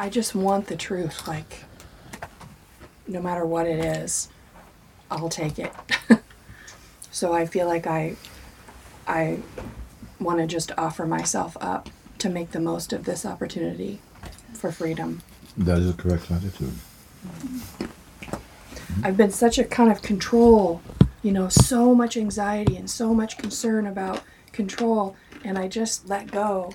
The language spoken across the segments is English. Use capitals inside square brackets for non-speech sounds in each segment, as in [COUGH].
I just want the truth. Like, no matter what it is, I'll take it. [LAUGHS] so I feel like I, I want to just offer myself up to make the most of this opportunity for freedom. That is a correct attitude. Mm-hmm. I've been such a kind of control, you know, so much anxiety and so much concern about control. And I just let go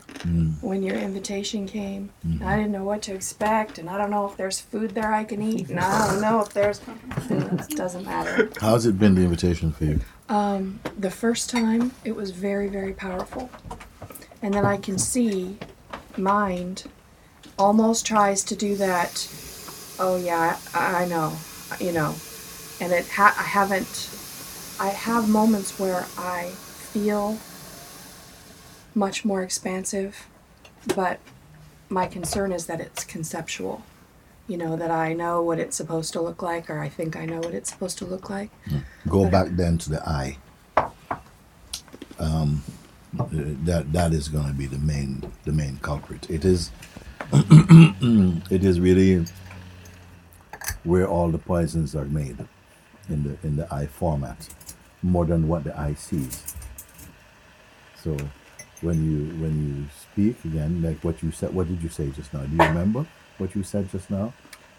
when your invitation came. And I didn't know what to expect. And I don't know if there's food there I can eat. And I don't know if there's. It doesn't matter. How's it been the invitation for you? Um, the first time, it was very, very powerful. And then I can see mind almost tries to do that. Oh, yeah, I, I know, you know. And it ha- I haven't, I have moments where I feel much more expansive, but my concern is that it's conceptual. You know, that I know what it's supposed to look like, or I think I know what it's supposed to look like. Go back then to the I. Um, that that is going to be the main the main culprit. It is [CLEARS THROAT] it is really where all the poisons are made in the in the I format, more than what the eye sees. So when you when you speak again, like what you said, what did you say just now? Do you remember what you said just now?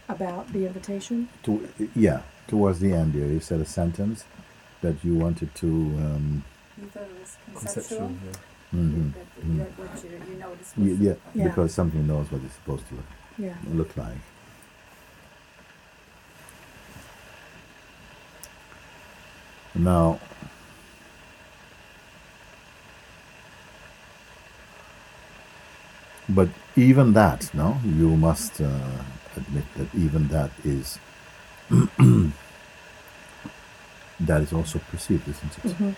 About the invitation? to yeah towards the end there you said a sentence that you wanted to um, You thought it was Conceptual. conceptual? Yeah. mhm, That, that you, you know what it's y- supposed yeah, to look like. Yeah. because something knows what it's supposed to look, Yeah. look like now but even that no you must uh, admit that even that is [CLEARS THROAT] that is also perceived isn't it? Hmm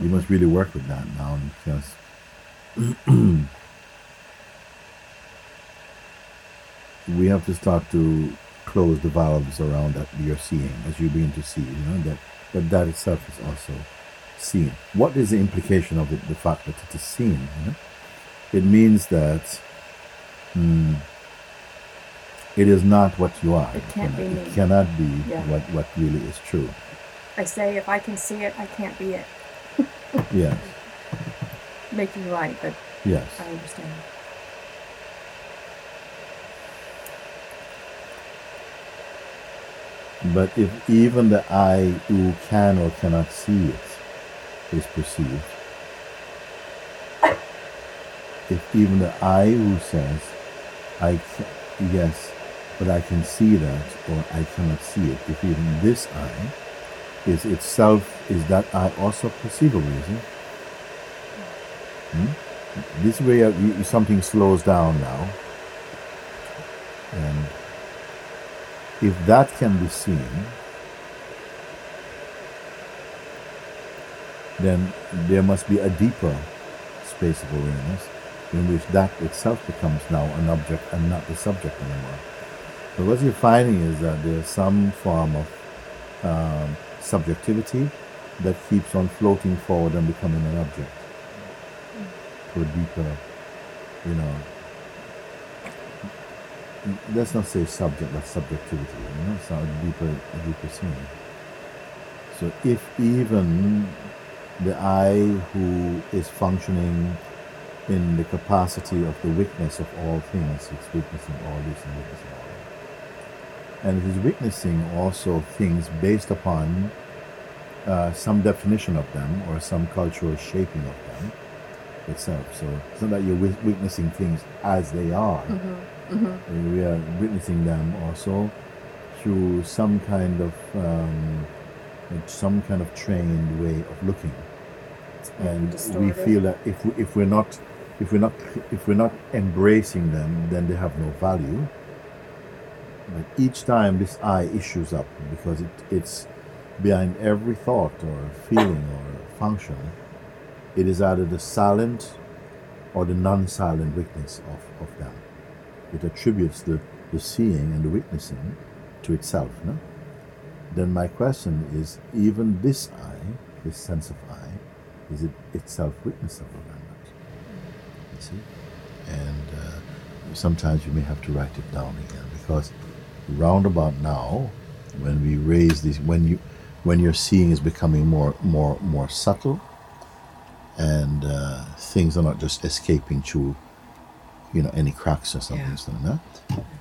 you must really work with that now because [CLEARS THROAT] we have to start to close the valves around that you're seeing as you begin to see you know that that that itself is also seen. What is the implication of it the fact that it is seen you know? It means that hmm, it is not what you are It can't be it me. cannot be Yeah. what what really is true I say if I can see it, I can't be it. [LAUGHS] yes Making light, but yes I understand. But if even the eye who can or cannot see it is perceived, if even the I who says, I yes, but I can see that or I cannot see it, if even this I is itself, is that I also perceivable, is it? Hmm? This way uh, something slows down now. And if that can be seen, then there must be a deeper space of awareness in which that itself becomes now an object and not the subject anymore. But what you're finding is that there's some form of um, subjectivity that keeps on floating forward and becoming an object to a deeper, you know, let's not say subject, but subjectivity, you know, so a deeper, a deeper scene. So if even the I who is functioning in the capacity of the witness of all things, it's witnessing all this and witnessing all that. And it is witnessing also things based upon uh, some definition of them or some cultural shaping of them itself. So it's not that you're witnessing things as they are. Mm-hmm. We are witnessing them also through some kind of um, some kind of trained way of looking, and we feel that if we, if we're not if we're not if we're not embracing them, then they have no value. But each time this eye issues up because it, it's behind every thought or feeling or function, it is either the silent or the non-silent witness of, of them. It attributes the, the seeing and the witnessing to itself. No? Then my question is, even this eye, this sense of eye, is it itself witnessable see? And uh, sometimes you may have to write it down again because round about now, when we raise these, when you, when your seeing is becoming more, more, more subtle, and uh, things are not just escaping through, you know, any cracks or something. Yeah. So, no?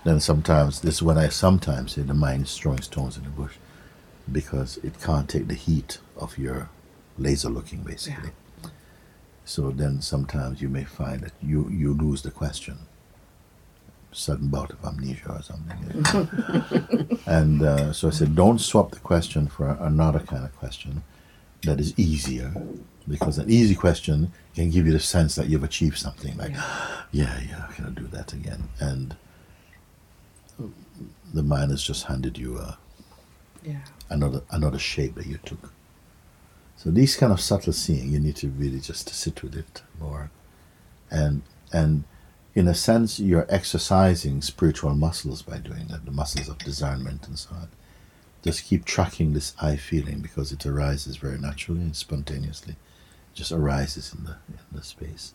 Then sometimes this is when I sometimes say the mind is throwing stones in the bush because it can't take the heat of your laser looking basically. So then sometimes you may find that you, you lose the question. Sudden bout of amnesia or something. [LAUGHS] and uh, so I said, don't swap the question for another kind of question that is easier. Because an easy question can give you the sense that you've achieved something. Like, yeah, [GASPS] yeah, I can do that again. And the mind has just handed you a, Yeah. another another shape that you took. So these kind of subtle seeing, you need to really just sit with it more, and and in a sense, you're exercising spiritual muscles by doing that, the muscles of discernment and so on. Just keep tracking this eye feeling because it arises very naturally and spontaneously, it just arises in the in the space.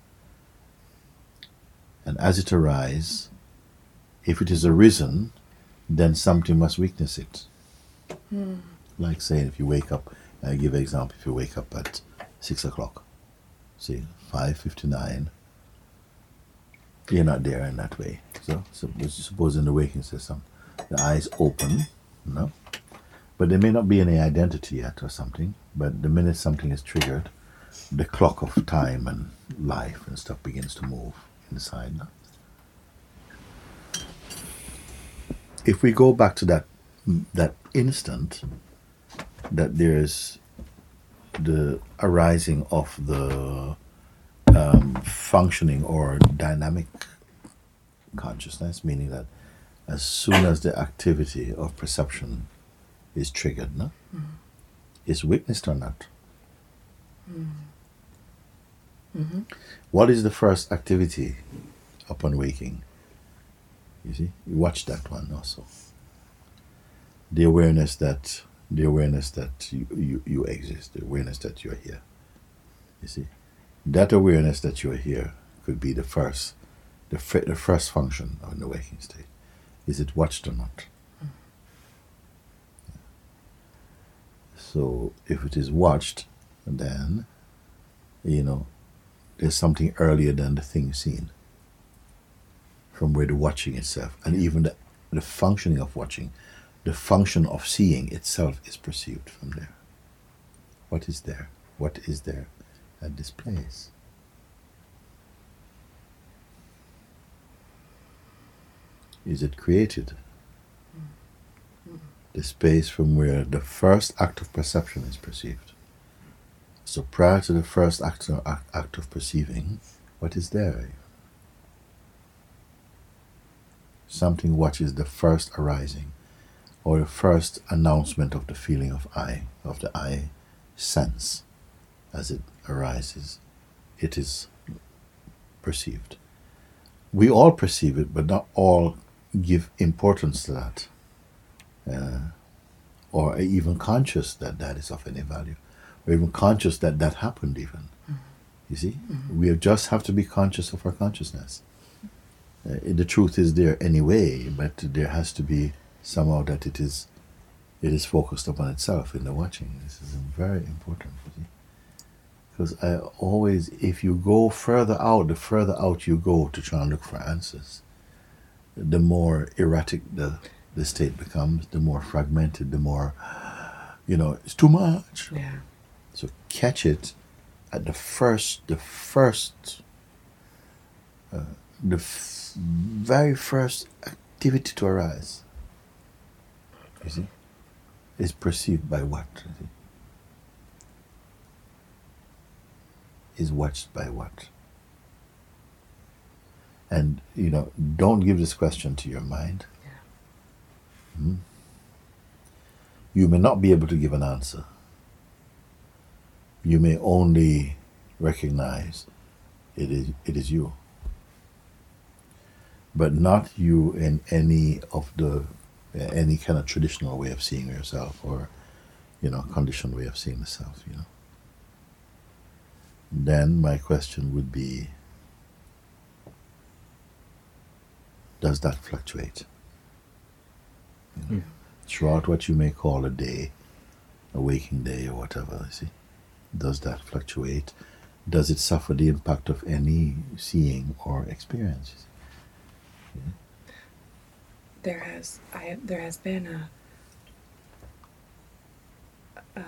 And as it arises, if it is arisen, then something must witness it hmm. like saying if you wake up I give an example if you wake up at six o'clock see five fifty nine you're not there in that way so, so suppose in the waking system the eyes open no but there may not be any identity yet or something but the minute something is triggered the clock of time and life and stuff begins to move inside no? if we go back to that that instant that there's the arising of the um, functioning or dynamic consciousness, meaning that as soon as the activity of perception is triggered, no? Mm-hmm. is witnessed or not. Mm-hmm. Mm-hmm. What is the first activity upon waking? You see, you watch that one also. The awareness that the awareness that you, you, you exist, the awareness that you're here. You see, that awareness that you're here could be the first, the, fir- the first function of the waking state. Is it watched or not? Mm-hmm. So if it is watched, then you know there's something earlier than the thing seen. From where the watching itself, and even the the functioning of watching, the function of seeing itself is perceived from there. What is there? What is there at this place? Is it created? The space from where the first act of perception is perceived. So prior to the first act of, act- of perceiving, what is there? Something is the first arising or the first announcement of the feeling of I, of the I sense as it arises. It is perceived. We all perceive it, but not all give importance to that, uh, or are even conscious that that is of any value, or even conscious that that happened. Even, you see, we just have to be conscious of our consciousness. Uh, the truth is there anyway, but there has to be somehow that it is it is focused upon itself in the watching. This is very important. Because I always, if you go further out, the further out you go to try and look for answers, the more erratic the, the state becomes, the more fragmented, the more, you know, it's too much. Yeah. So catch it at the first, the first, uh, the f- very first activity to arise. You see, is perceived by what? Is watched by what? And you know, don't give this question to your mind. Hmm? You may not be able to give an answer you may only recognize it is it is you but not you in any of the any kind of traditional way of seeing yourself or you know conditioned way of seeing the self you know then my question would be does that fluctuate? You know, hmm. Throughout what you may call a day, a waking day or whatever, you see, does that fluctuate? Does it suffer the impact of any seeing or experience? There has I there has been a a,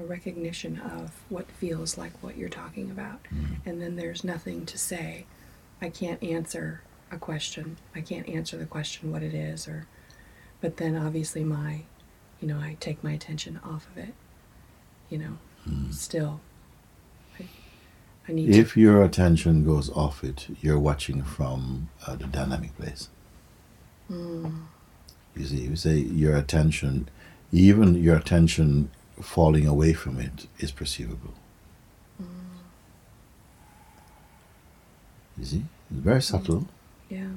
a recognition of what feels like what you're talking about, and then there's nothing to say. I can't answer a question. I can't answer the question what it is, or but then obviously my, you know, I take my attention off of it. You know, still. I, I need to. If your attention goes off it, you're watching from uh, the dynamic place. You see, you say your attention, even your attention falling away from it is perceivable. You see, it's very subtle. Yeah.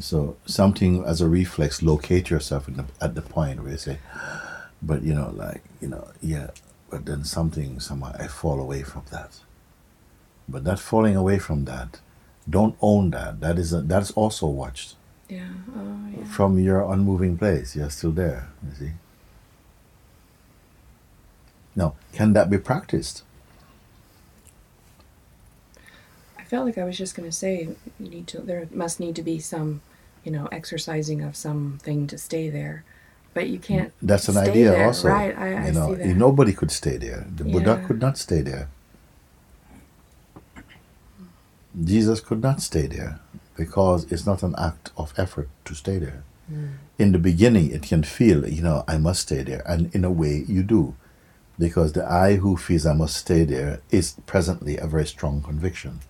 So something as a reflex, locate yourself in the, at the point where you say, [GASPS] but you know, like you know, yeah, but then something somehow I fall away from that. But that falling away from that, don't own that. That is a, that's also watched Yeah. Oh, yeah. from your unmoving place. You're still there. You see. Now, can that be practiced? I felt like I was just going to say you need to. There must need to be some, you know, exercising of something to stay there, but you can't. Mm, that's an idea there. also. Right. I, I know, see that. nobody could stay there. The Buddha could not stay there. Jesus could not stay there because it's not an act of effort to stay there. Mm. In the beginning, it can feel, you know, I must stay there, and in a way, you do, because the I who feels I must stay there is presently a very strong conviction.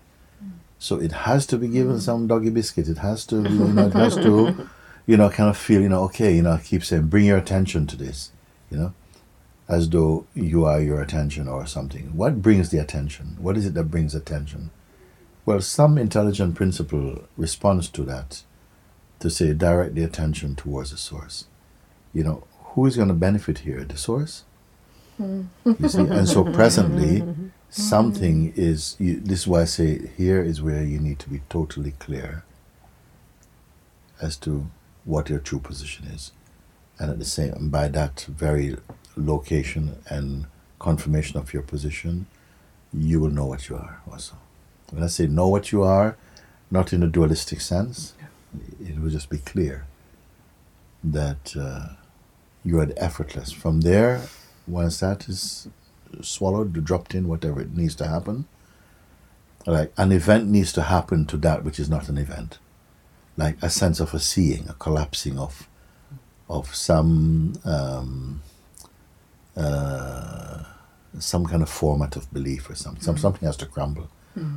Mm. So it has to be given mm. some doggy biscuit. It has to, you know, it [LAUGHS] has to, you know, kind of feel, you know, okay, you know, I keep saying, bring your attention to this, you know, as though you are your attention or something. What brings the attention? What is it that brings attention? Well, some intelligent principle responds to that to say direct the attention towards the source. You know, who is going to benefit here? The source? Hmm. You see, and so presently, [LAUGHS] something is. You, this is why I say here is where you need to be totally clear as to what your true position is, and at the same, and by that very location and confirmation of your position, you will know what you are also. When I say know what you are, not in a dualistic sense, it will just be clear that uh, you are effortless. From there, once that is swallowed, dropped in, whatever it needs to happen, like an event needs to happen to that which is not an event, like a sense of a seeing, a collapsing of, of some. Um, uh, some kind of format of belief or something. Some, something has to crumble.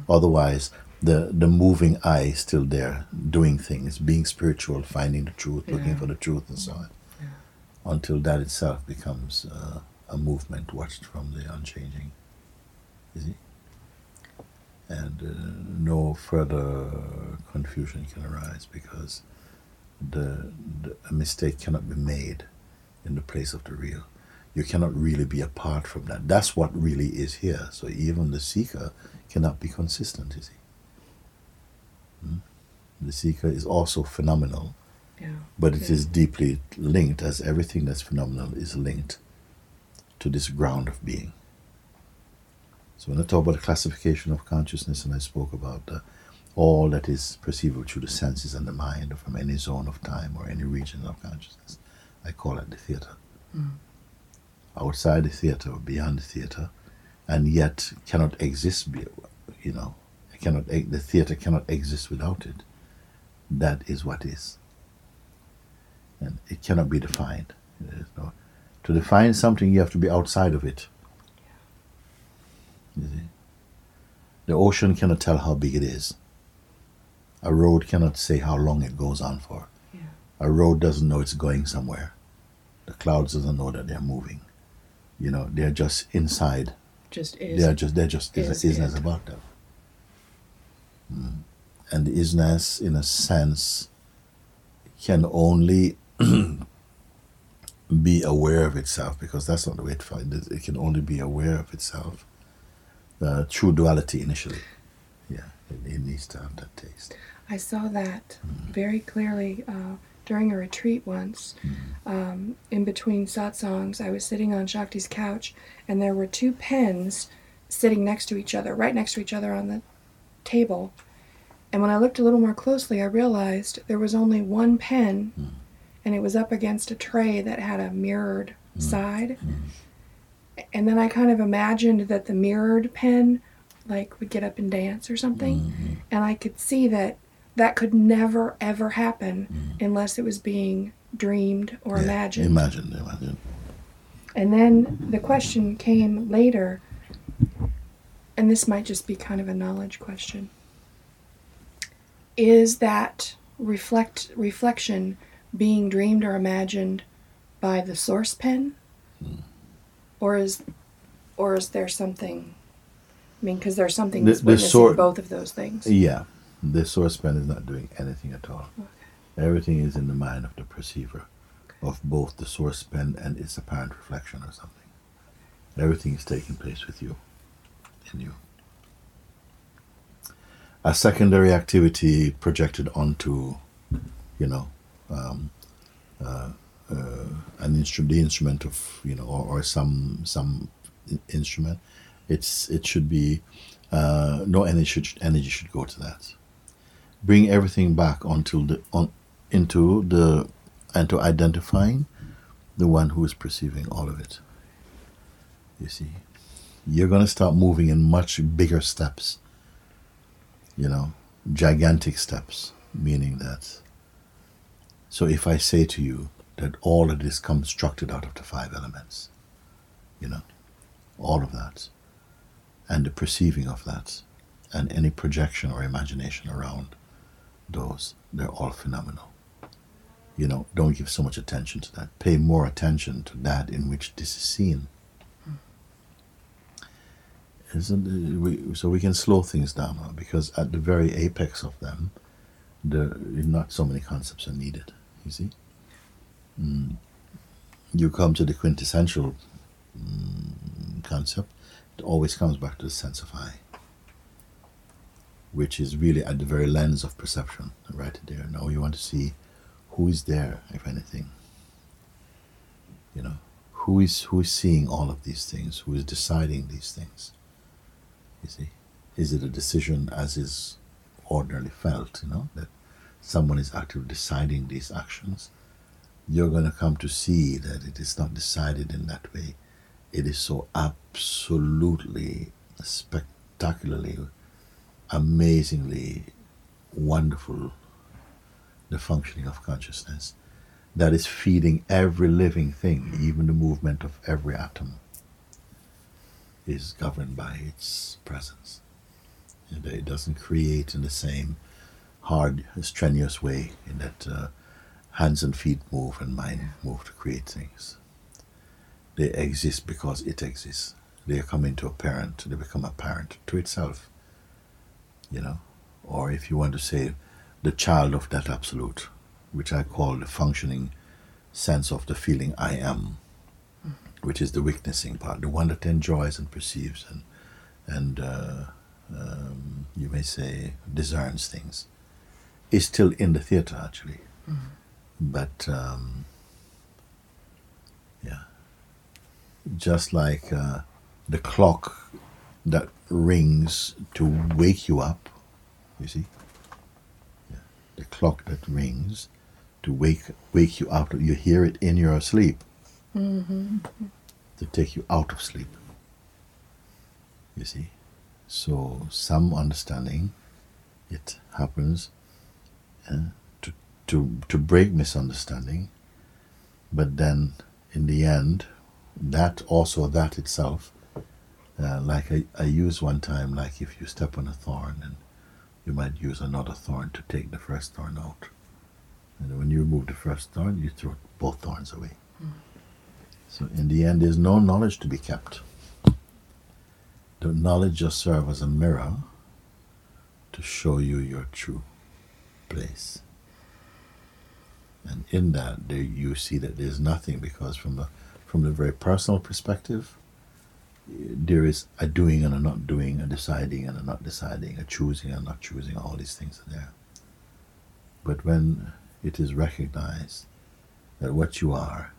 Otherwise, the the moving eye is still there, doing things, being spiritual, finding the truth, looking for the truth, and so on. Until that itself becomes uh, a movement watched from the unchanging. You see? And uh, no further confusion can arise because the, the a mistake cannot be made in the place of the real. You cannot really be apart from that. That's what really is here. So even the seeker cannot be consistent, you see. Hmm? The seeker is also phenomenal, Yeah. but it Yeah. is deeply linked, as everything that's phenomenal is linked to this ground of being. So when I talk about the classification of consciousness, and I spoke about uh, all that is perceivable through the senses and the mind, from any zone of time or any region of consciousness, I call it the theater. Outside the theater or beyond the theater, and yet cannot exist. Be, you know, it cannot. The theater cannot exist without it. That is what is, and it cannot be defined. No- to define something, you have to be outside of it. You see? The ocean cannot tell how big it is. A road cannot say how long it goes on for. Yeah. A road doesn't know it's going somewhere. The clouds doesn't know that they're moving. You know, they're just inside. Just is. They're just they're just is, is isness it. about them. Mm. And the isness, in a sense, can only [CLEARS THROAT] be aware of itself because that's not the way it finds it. It can only be aware of itself uh, through duality initially. Yeah, It, it needs to have that taste. I saw that very clearly uh, during a retreat once. Um, in between satsangs, I was sitting on Shakti's couch, and there were two pens sitting next to each other, right next to each other on the table. And when I looked a little more closely, I realized there was only one pen, Mm. and it was up against a tray that had a mirrored Mm. side. And then I kind of imagined that the mirrored pen, like, would get up and dance or something. Mm-hmm. And I could see that that could never, ever happen unless it was being dreamed or Mm. Yeah, imagined. Imagine, imagine. And then the question came later, and this might just be kind of a knowledge question. Is that reflect reflection being dreamed or imagined by the source pen? Or is or is there something I mean, because there's something The- that's the witnessing sor- both of those things. Yeah, the source pen is not doing anything at all. Everything is in the mind of the perceiver of both the source pen and its apparent reflection or something. Everything is taking place with you, in you. A secondary activity projected onto, you know, um, uh, uh, an instrument, the instrument of, you know, or, or some some instrument. It's it should be uh, no energy should energy should go to that. Bring everything back onto the on into the and to identifying the one who is perceiving all of it. You see, you're going to start moving in much bigger steps. You know, gigantic steps, meaning that. So if I say to you that all of this constructed out of the five elements, you know, all of that, and the perceiving of that, and any projection or imagination around those, they're all phenomenal. You know, don't give so much attention to that. Pay more attention to that in which this is seen. Isn't so we can slow things down now because at the very apex of them, the not so many concepts are needed. You see, mm. you come to the quintessential mm, concept. It always comes back to the sense of I, which is really at the very lens of perception, right there. Now you want to see who is there, if anything. You know, who is who is seeing all of these things? Who is deciding these things? You see, is it a decision as is ordinarily felt? You know that someone is actively deciding these actions. You're going to come to see that it is not decided in that way. It is so absolutely, spectacularly, amazingly wonderful the functioning of consciousness that is feeding every living thing, even the movement of every atom is governed by its presence. And it doesn't create in the same hard, strenuous way in that uh, hands and feet move and mind move to create things. They exist because it exists. They come into apparent, they become apparent to itself. You know? Or if you want to say the child of that absolute, which I call the functioning sense of the feeling I am, which is the witnessing part, the one that enjoys and perceives and and uh, um, you may say discerns things, is still in the theater actually, but um, yeah, just like uh, the clock that rings to wake you up, you see? The clock that rings to wake wake you up. You hear it in your sleep. To take you out of sleep. You see, so some understanding it happens uh, to to to break misunderstanding, but then in the end, that also that itself, uh, like I, I used one time, like if you step on a thorn and you might use another thorn to take the first thorn out. And when you remove the first thorn, you throw both thorns away. So in the end, there's no knowledge to be kept. The knowledge just serves as a mirror to show you your true place. And in that, there you see that there's nothing because from the from the very personal perspective, there is a doing and a not doing, a deciding and a not deciding, a choosing and not choosing. All these things are there. But when it is recognized that what you are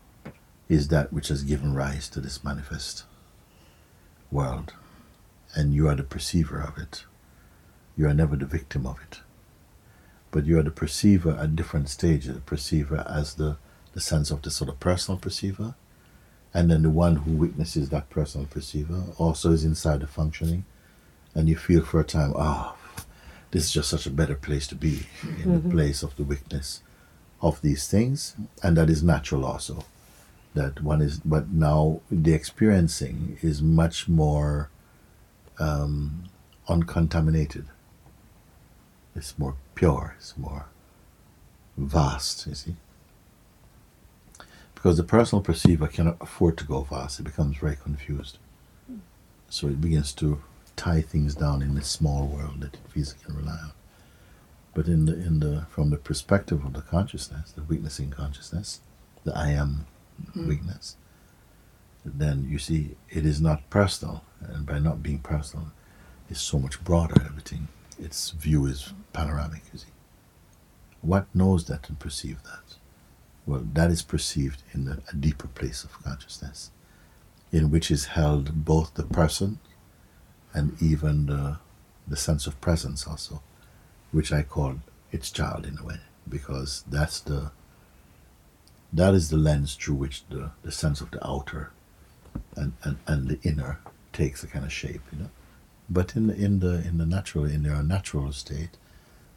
is that which has given rise to this manifest world, and you are the perceiver of it, you are never the victim of it. But you are the perceiver at different stages, the perceiver as the, the sense of the sort of personal perceiver, and then the one who witnesses that personal perceiver also is inside the functioning, and you feel for a time, ah, this is just such a better place to be, in the place of the witness of these things, and that is natural also. That one is, but now the experiencing is much more um, uncontaminated. It's more pure. It's more vast. You see, because the personal perceiver cannot afford to go vast; it becomes very confused. So it begins to tie things down in this small world that it feels it can rely on. But in the in the from the perspective of the consciousness, the witnessing consciousness, the I am mm-hmm. weakness, then you see it is not personal, and by not being personal, it's so much broader. Everything, its view is panoramic. You see, what knows that and perceives that? Well, that is perceived in the, a deeper place of consciousness, in which is held both the person and even the the sense of presence also, which I call its child in a way, because that's the that is the lens through which the, the sense of the outer and, and, and the inner takes a kind of shape, you know. But in the in the in the natural in your natural state,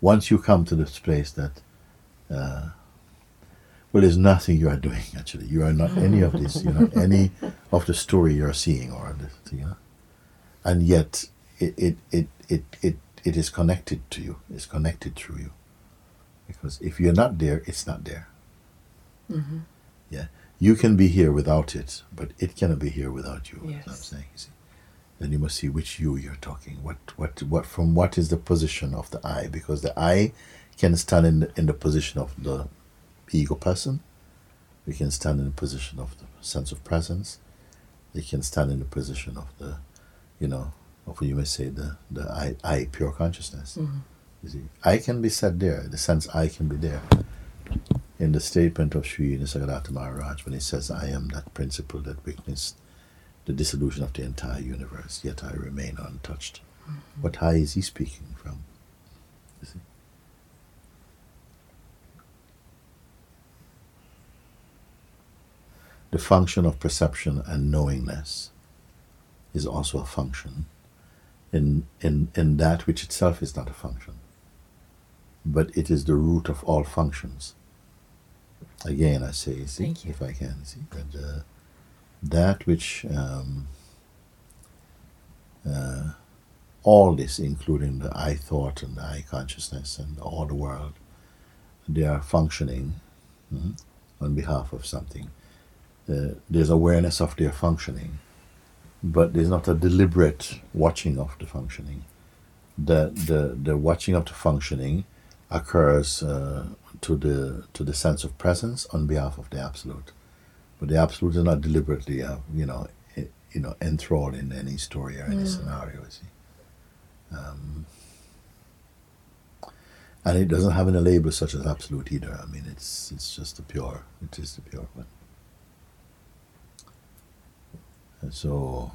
once you come to this place that uh, well, there's nothing you are doing actually. You are not any of this. You're not any of the story you're seeing or you know. And yet, it it, it, it, it it is connected to you. It's connected through you. Because if you're not there, it's not there. Mm-hmm. Yeah. You can be here without it, but it cannot be here without you. What I'm saying. You see. Then you must see which you you're talking. What what what from what is the position of the I? Because the I can stand in the, in the position of the ego person. We can stand in the position of the sense of presence. They can stand in the position of the, you know, of what you may say the the I I pure consciousness. Mm-hmm. You see, I can be said there. The sense I can be there in the statement of Sri Nisargadatta Maharaj when he says, I am that principle that witnessed the dissolution of the entire universe, yet I remain untouched. Mm-hmm. What high is he speaking from? You see? The function of perception and knowingness is also a function in, in, in that which itself is not a function, but it is the root of all functions. Again, I say, see, Thank you. if I can, see, that uh, that which um, uh, all this, including the I thought and the I consciousness and all the world, they are functioning mhm, on behalf of something. Uh, there's awareness of their functioning, but there's not a deliberate watching of the functioning. The the the watching of the functioning occurs uh, to the to the sense of presence on behalf of the absolute, but the absolute is not deliberately, uh, you know, i- you know, enthralled in any story or any scenario. You see, um, and it doesn't have any label such as absolute either. I mean, it's it's just the pure. It is the pure one. And so,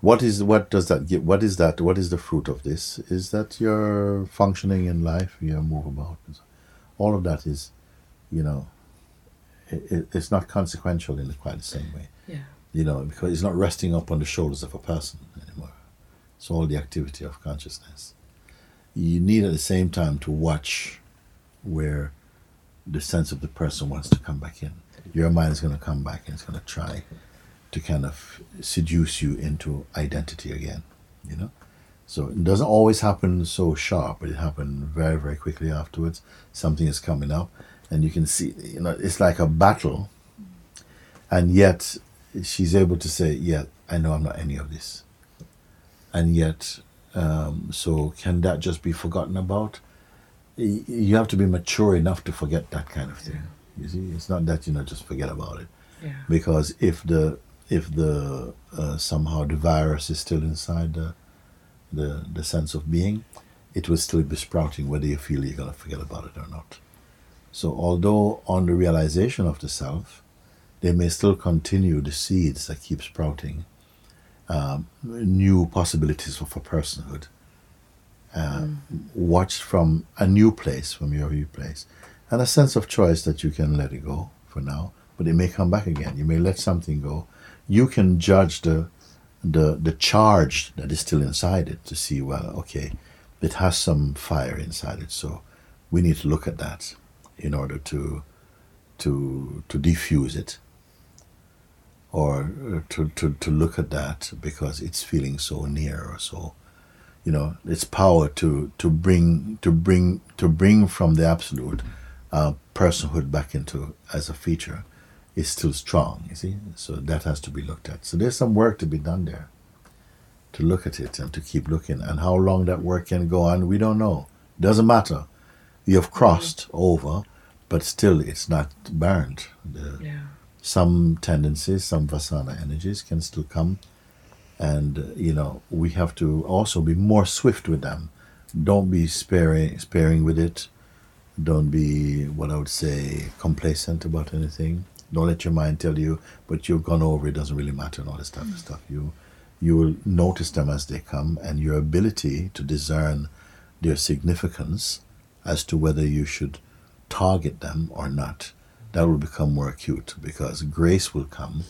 what is what does that give? What is that? What is the fruit of this? Is that you're functioning in life, you move about. All of that is, you know, it, it, it's not consequential in quite the same way. Yeah. You know, because it's not resting up on the shoulders of a person anymore. It's all the activity of consciousness. You need at the same time to watch where the sense of the person wants to come back in. Your mind is going to come back and it's going to try to kind of seduce you into identity again, you know? So it doesn't always happen so sharp, but it happened very, very quickly afterwards. Something is coming up, and you can see, you know, it's like a battle, and yet she's able to say, Yeah, I know I'm not any of this. And yet, um, so can that just be forgotten about? You have to be mature enough to forget that kind of thing. You see, it's not that you know just forget about it Yeah. because if the if the uh, somehow the virus is still inside the, the the sense of being, it will still be sprouting whether you feel you're gonna forget about it or not. So although on the realization of the self, they may still continue the seeds that keep sprouting, um, new possibilities for, a personhood, uh, watched from a new place, from your new place, and a sense of choice that you can let it go for now, but it may come back again. You may let something go. You can judge the the the charge that is still inside it to see well, okay, it has some fire inside it, so we need to look at that in order to to to diffuse it or uh, to, to, to look at that because it's feeling so near or so you know its power to to bring to bring to bring from the absolute uh, personhood back into as a feature is still strong you see so that has to be looked at so there's some work to be done there to look at it and to keep looking and how long that work can go on we don't know doesn't matter you have crossed mm-hmm. over but still it's not burned the, Yeah. some tendencies, some Vasana energies can still come. And, you know, we have to also be more swift with them. Don't be sparing, sparing with it. Don't be, what I would say, complacent about anything. Don't let your mind tell you, but you've gone over, it doesn't really matter, and all this type of stuff. You, you will notice them as they come, and your ability to discern their significance as to whether you should target them or not that will become more acute because grace will come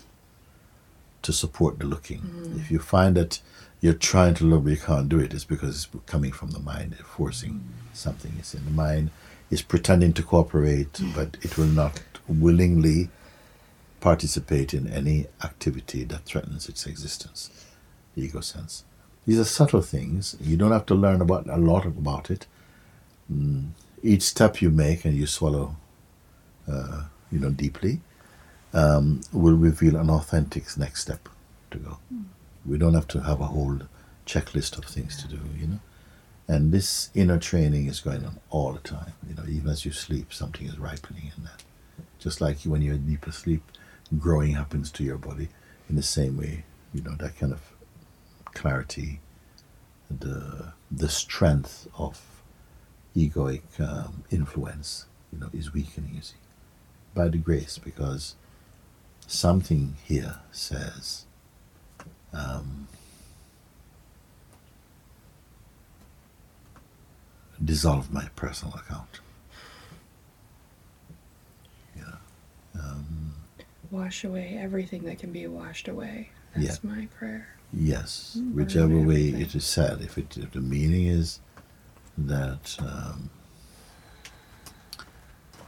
to support the looking. Mm-hmm. If you find that you're trying to look but you can't do it, it's because it's coming from the mind, it's forcing mm-hmm. something. It's in the mind is pretending to cooperate, [SIGHS] but it will not willingly participate in any activity that threatens its existence. The ego sense. These are subtle things. You don't have to learn about a lot about it. Mm, each step you make and you swallow uh, you know, deeply, um, will reveal an authentic next step to go. We don't have to have a whole checklist of things to do, you know. And this inner training is going on all the time. You know, even as you sleep, something is ripening in that. Just like when you're in deeper sleep, growing happens to your body in the same way. You know, that kind of clarity, the the strength of egoic um, influence, you know, is weakening. You see by the grace because something here says um, dissolve my personal account. Know, um, Wash away everything that can be washed away. Yeah. That's my prayer. yes, Mm, whichever burn way everything. it is said, if, it, if the meaning is that, um,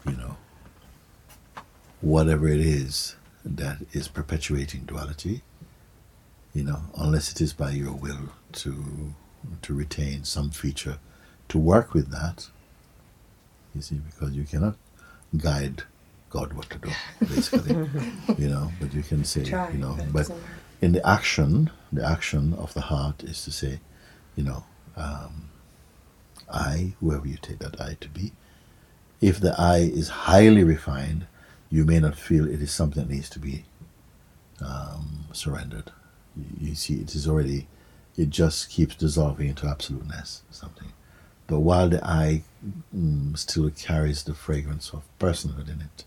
you know, whatever it is that is perpetuating duality, you know, unless it is by your will to to retain some feature to work with that, you see, because you cannot guide God what to do, basically, [LAUGHS] you know, but you can say, Try, you know, but but in the action, the action of the heart is to say, you know, um, I, whoever you take that I to be, if the I is highly refined, you may not feel it is something that needs to be um, surrendered. You, you see, it is already, it just keeps dissolving into absoluteness, something. But while the I mm, still carries the fragrance of personhood in it,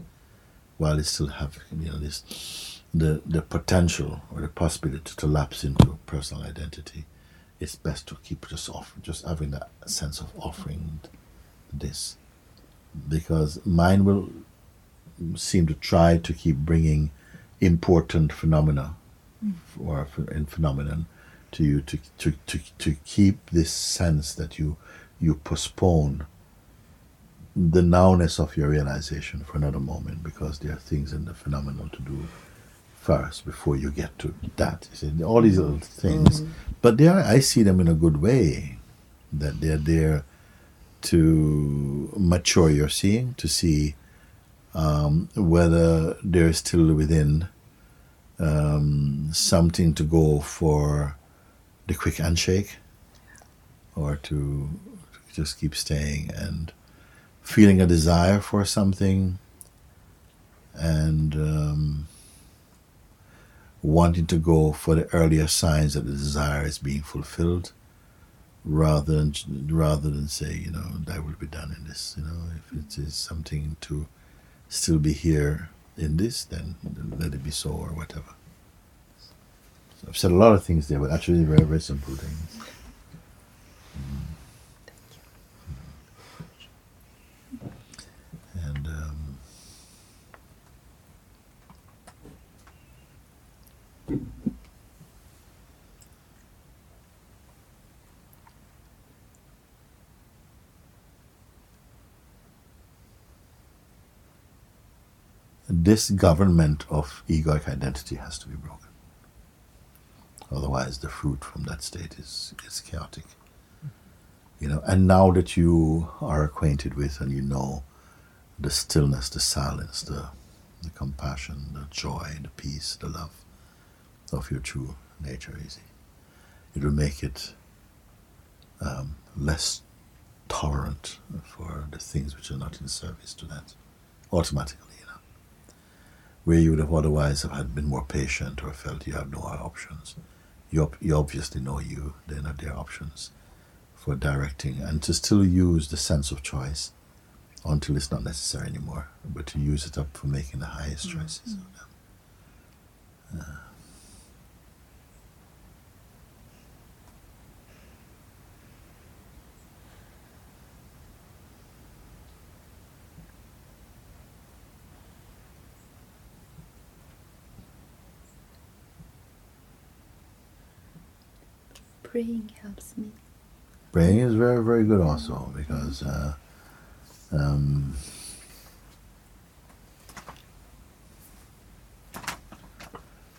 while it still have you know this the the potential or the possibility to lapse into personal identity, it's best to keep just off just having that sense of offering this, because mind will seem to try to keep bringing important phenomena or in phenomenon to you to, to, to, to keep this sense that you you postpone the nowness of your realization for another moment because there are things in the phenomenal to do first before you get to that. You see, all these little things, but they are, I see them in a good way, that they're there to mature your seeing, to see um, whether there's still within um, something to go for the quick handshake or to just keep staying and feeling a desire for something and um, wanting to go for the earlier signs that the desire is being fulfilled rather than rather than say you know that will be done in this you know if it is something to still be here in this then let it be so or whatever. So i've said a lot of things there but actually very very simple things and um, this government of egoic identity has to be broken. Otherwise, the fruit from that state is, is chaotic. You know, and now that you are acquainted with and you know the stillness, the silence, the, the compassion, the joy, the peace, the love of your true nature, easy, it will make it um, less tolerant for the things which are not in service to that automatically where you would have otherwise have had been more patient or felt you have no options. You, you obviously know you, they're not their options for directing, and to still use the sense of choice until it's not necessary anymore, but to use it up for making the highest choices. Uh, Praying helps me. praying is very, very good also because uh, um,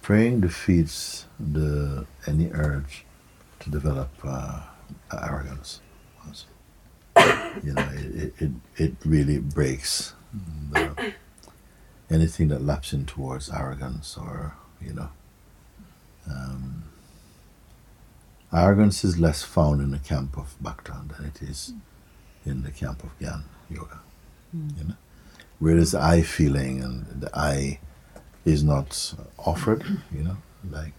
praying defeats the any urge to develop uh, arrogance. [COUGHS] You know, it, it, it really breaks the, anything that laps in towards arrogance or, you know. Um, arrogance is less found in the camp of Bhakta than it is in the camp of Gyan Yoga. Hmm. You know? Whereas I feeling and the I is not offered, you know, like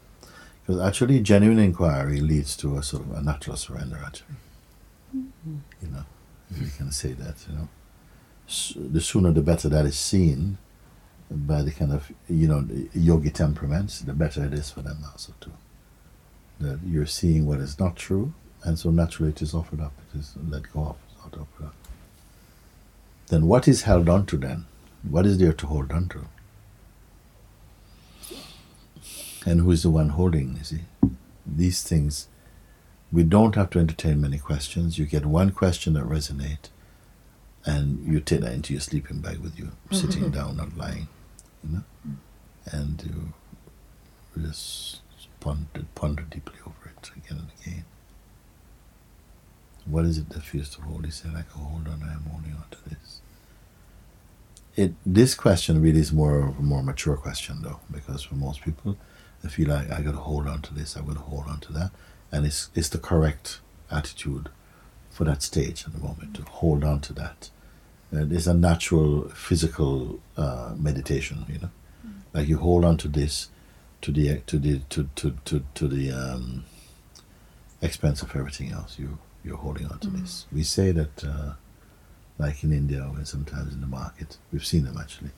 because actually genuine inquiry leads to a sort of a natural surrender actually. You know, if you can say that, you know. S- the sooner the better that is seen by the kind of you know the yogi temperaments, the better it is for them also too. That you're seeing what is not true, and so naturally it is offered up. It is let go of, it's not offered up. Then what is held on to then? What is there to hold on to? And who is the one holding, you see? These things, we don't have to entertain many questions. You get one question that resonates, and you take that into your sleeping bag with you, sitting mm-hmm. down, not lying, you know? And you just ponder, ponder deeply over it again and again. What is it that feels to hold? He said, I can hold on, I am holding on to this. It this question really is more of a more mature question though, because for most people they feel like I gotta hold on to this, I gotta hold on to that. And it's it's the correct attitude for that stage at the moment to hold on to that. Uh, it's a natural physical uh, meditation, you know. Like you hold on to this to the to the to to to, to the um, expense of everything else. You you're holding on to this. We say that, uh, like in India, when sometimes in the market, we've seen them actually.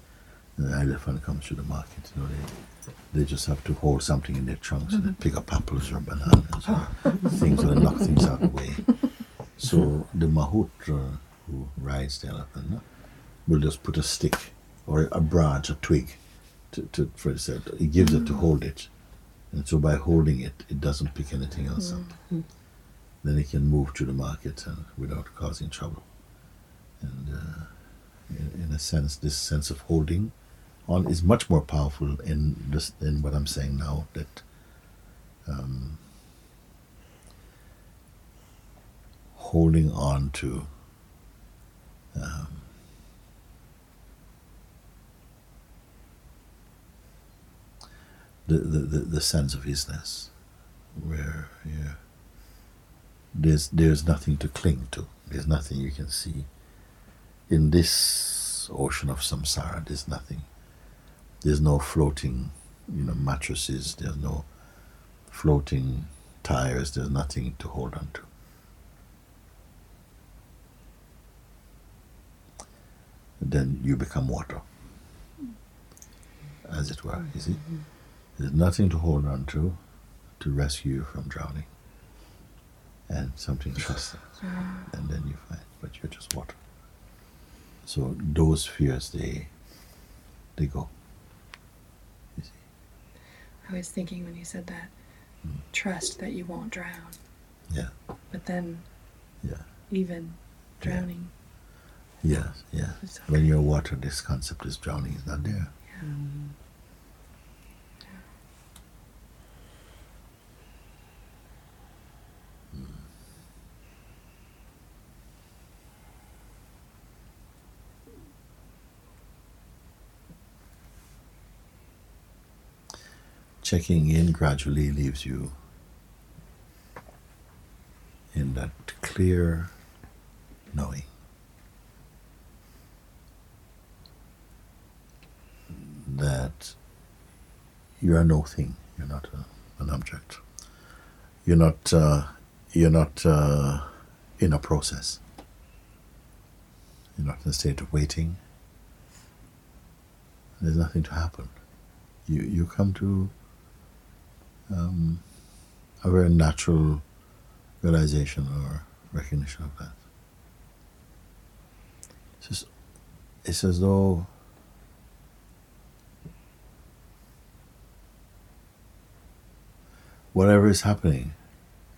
The elephant comes to the market. You know, they they just have to hold something in their trunks and they [LAUGHS] pick up apples or bananas or [LAUGHS] things that knock things out of the way. So the Mahutra who rides the elephant no, will just put a stick or a branch, a twig, to, to for it. said, He gives it to hold it, and so by holding it, it doesn't pick anything else up. Then it can move to the market and without causing trouble. And uh, in, in a sense, this sense of holding on is much more powerful in this in what I'm saying now. That um, holding on to um, the, the, the, sense of isness, where yeah, there's there's nothing to cling to. There's nothing you can see. In this ocean of samsara, there's nothing. There's no floating you know mattresses. There's no floating tires. There's nothing to hold on to. Then you become water, as it were. You see, mm-hmm. There's nothing to hold on to to rescue you from drowning, and something trusting, and then you find, but you're just water. So those fears, they they go. You see. I was thinking when you said that, hmm. trust that you won't drown. Yeah. But then, Yeah. even Yeah. drowning, Yes, yeah. is When you're water, this concept is drowning is not there. Mm-hmm. Checking in gradually leaves you in that clear knowing. that you are no thing. You're not a, an object. You're not. Uh, you're not uh, in a process. You're not in a state of waiting. There's nothing to happen. You you come to um, a very natural realization or recognition of that. It's, just, it's as though whatever is happening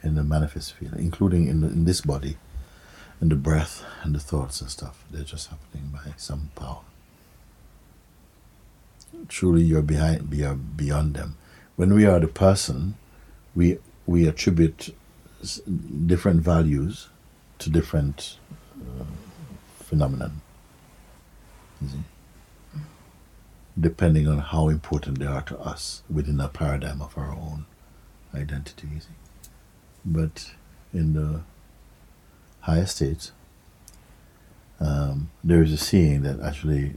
in the manifest field, including in, the, in this body, and the breath and the thoughts and stuff, they're just happening by some power. Truly, you're behind, are beyond them. When we are the person, we we attribute different values to different uh, phenomenon. Depending on how important they are to us within a paradigm of our own identity. But in the higher states, um, there is a seeing that actually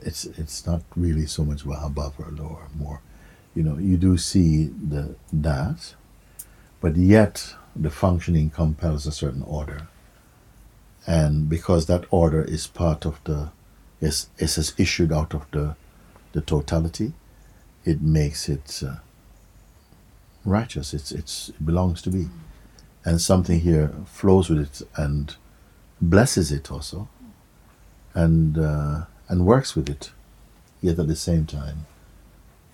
it's it's not really so much above or lower, more. You know, you do see the that, but yet the functioning compels a certain order. And because that order is part of the is is is issued out of the the totality, it makes it uh, righteous. It's it's it belongs to be, and something here flows with it and blesses it also, and uh, and works with it. Yet at the same time,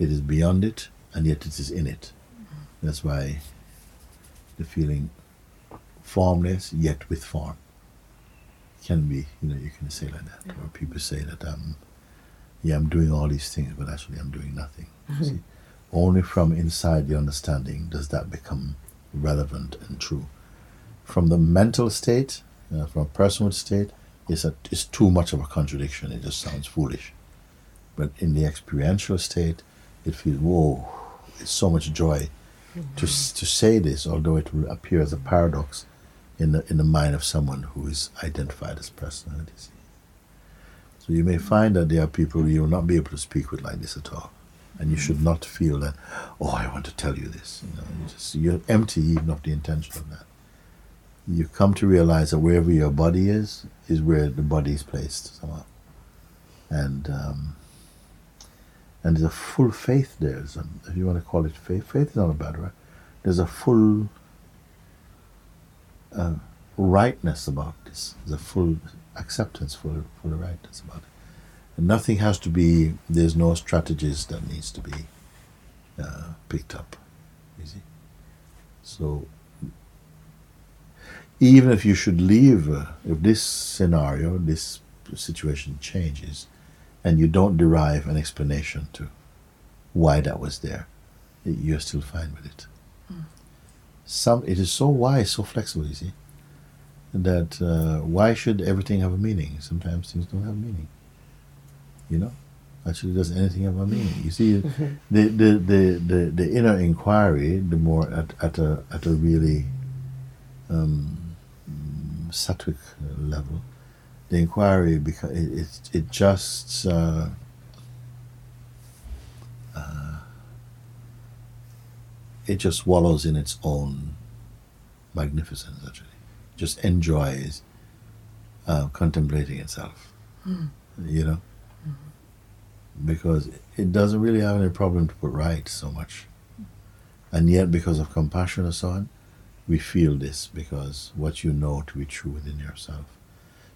it is beyond it, and yet it is in it. That's why the feeling formless yet with form can be. You know, you can say like that, or people say that um, yeah, I'm doing all these things, but actually I'm doing nothing. You see? Only from inside the understanding does that become relevant and true. From the mental state, uh, from a personal state, it's, a, it's too much of a contradiction. It just sounds foolish. But in the experiential state, it feels, whoa, it's so much joy to, to say this, although it will appear as a paradox in the, in the mind of someone who is identified as personality. So you may find that there are people you will not be able to speak with like this at all. And you should not feel that, oh, I want to tell you this. You know, you just, you're empty even of the intention of that. You come to realize that wherever your body is, is where the body is placed somehow. And um, and there's a full faith there. If you want to call it faith, faith is not a bad word. There's a full uh, rightness about this. There's a full acceptance, full, full rightness about it. And nothing has to be, there's no strategies that needs to be uh, picked up. You see? So, even if you should leave, uh, if this scenario, this situation changes, and you don't derive an explanation to why that was there, you're still fine with it. Some, it is so wise, so flexible, you see, that uh, why should everything have a meaning? Sometimes things don't have meaning. You know, actually, does anything have a meaning? You see, the, the, the, the, the inner inquiry, the more at, at a at a really um, sattvic level, the inquiry because it, it, it just uh, uh, it just wallows in its own magnificence. Actually, just enjoys uh, contemplating itself. You know, because it doesn't really have any problem to put right so much, and yet because of compassion and so on, we feel this because what you know to be true within yourself,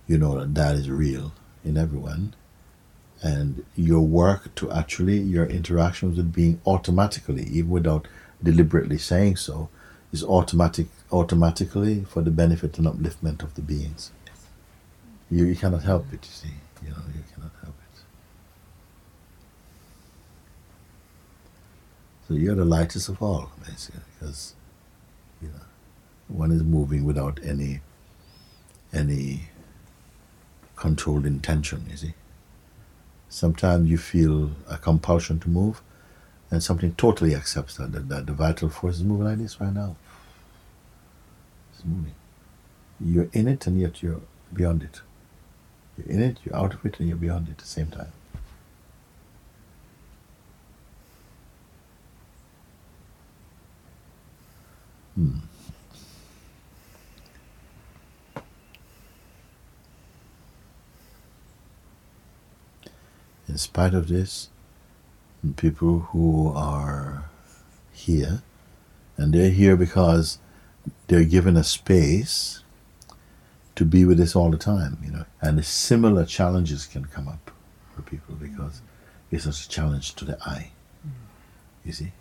you know that that is real in everyone, and your work to actually your interactions with being automatically, even without deliberately saying so, is automatic automatically for the benefit and upliftment of the beings. You, you cannot help it, you see. You know, you cannot help it. So you're the lightest of all, basically, because you know one is moving without any any controlled intention, you see. Sometimes you feel a compulsion to move, and something totally accepts that, that, that the vital force is moving like this right now. It's moving. You're in it, and yet you're beyond it. You're in it, you're out of it, and you're beyond it at the same time. Hmm. In spite of this, people who are here, and they're here because they're given a space to be with us all the time, you know. And similar challenges can come up for people because it's a challenge to the I. You see?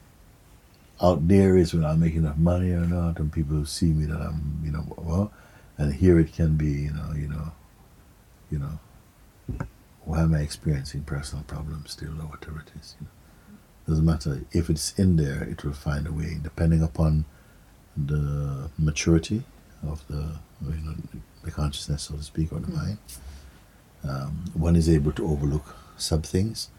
Out there is when I'm making enough money or not, and people see me that I'm, you know, well, and here it can be, you know, you know, you know, why am I experiencing personal problems still or whatever it is? You know? Doesn't matter. If it's in there, it will find a way, depending upon the maturity of the you know the consciousness, so to speak, or the mm. mind. Um, one is able to overlook some things,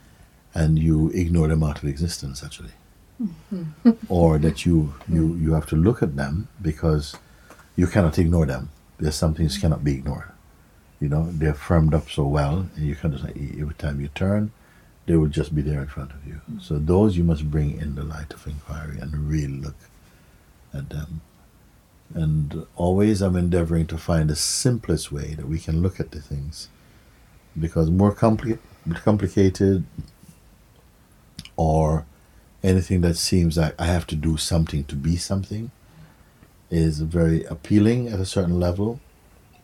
and you ignore them out of existence, actually, mm-hmm. or that you [LAUGHS] you you have to look at them because you cannot ignore them. There's some things mm. cannot be ignored. You know, they're firmed up so well, and you of say every time you turn, they will just be there in front of you. So those you must bring in the light of inquiry and really look at them. And always I'm endeavoring to find the simplest way that we can look at the things. Because more compli- complicated or anything that seems like I have to do something to be something is very appealing at a certain level,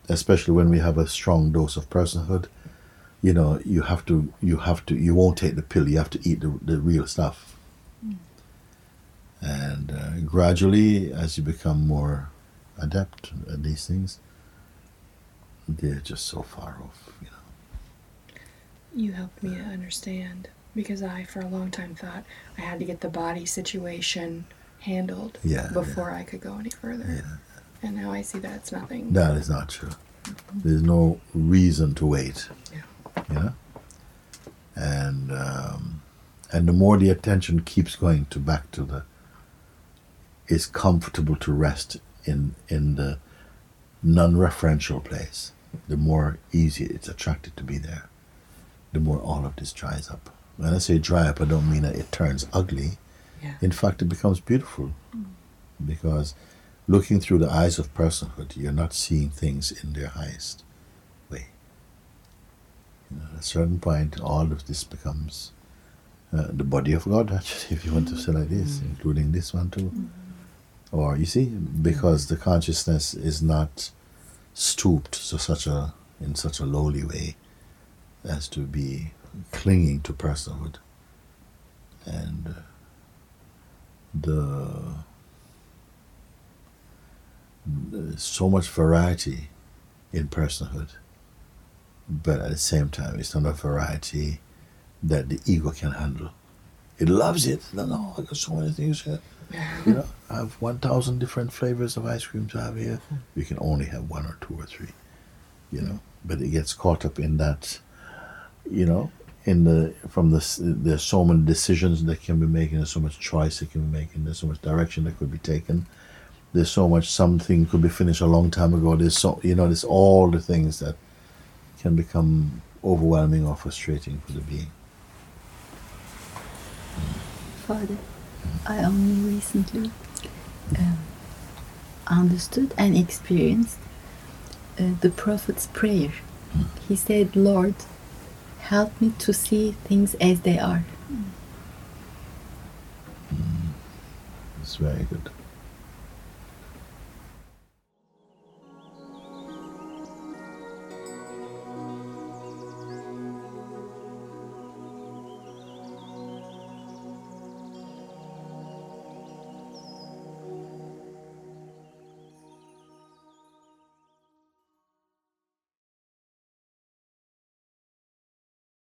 especially when we have a strong dose of personhood. You know, you have to, you have to, you won't take the pill. You have to eat the, the real stuff. And uh, gradually, as you become more adept at these things, they're just so far off. You know. You helped me understand because I, for a long time, thought I had to get the body situation handled Yeah, before I could go any further. Yeah. And now I see that it's nothing. That is not true. There's no reason to wait. Yeah. You know. And um, and the more the attention keeps going to back to the, it's comfortable to rest in in the non-referential place. The more easy it's attracted to be there, the more all of this dries up. When I say dry up, I don't mean that it turns ugly. Yeah. In fact, it becomes beautiful because looking through the eyes of personhood, you're not seeing things in their highest way. You know, at a certain point, all of this becomes uh, the body of God, [LAUGHS] actually, if you want to say like this, including this one too. Or you see, because the consciousness is not stooped to such a in such a lowly way as to be clinging to personhood, and uh, the there's so much variety in personhood, but at the same time, it's not a variety that the ego can handle. It loves it. No, no, I got so many things here. [LAUGHS] You know, I have 1,000 different flavors of ice cream to have here. We can only have one or two or three, you know. But it gets caught up in that, you know, in the, from the, there's so many decisions that can be making, there's so much choice that can be making, there's so much direction that could be taken there's so much something could be finished a long time ago. There's so you know there's all the things that can become overwhelming or frustrating for the being. Father, I only recently um, understood and experienced uh, the prophet's prayer. Mm. He said, "Lord, help me to see things as they are." Mm. It's very good.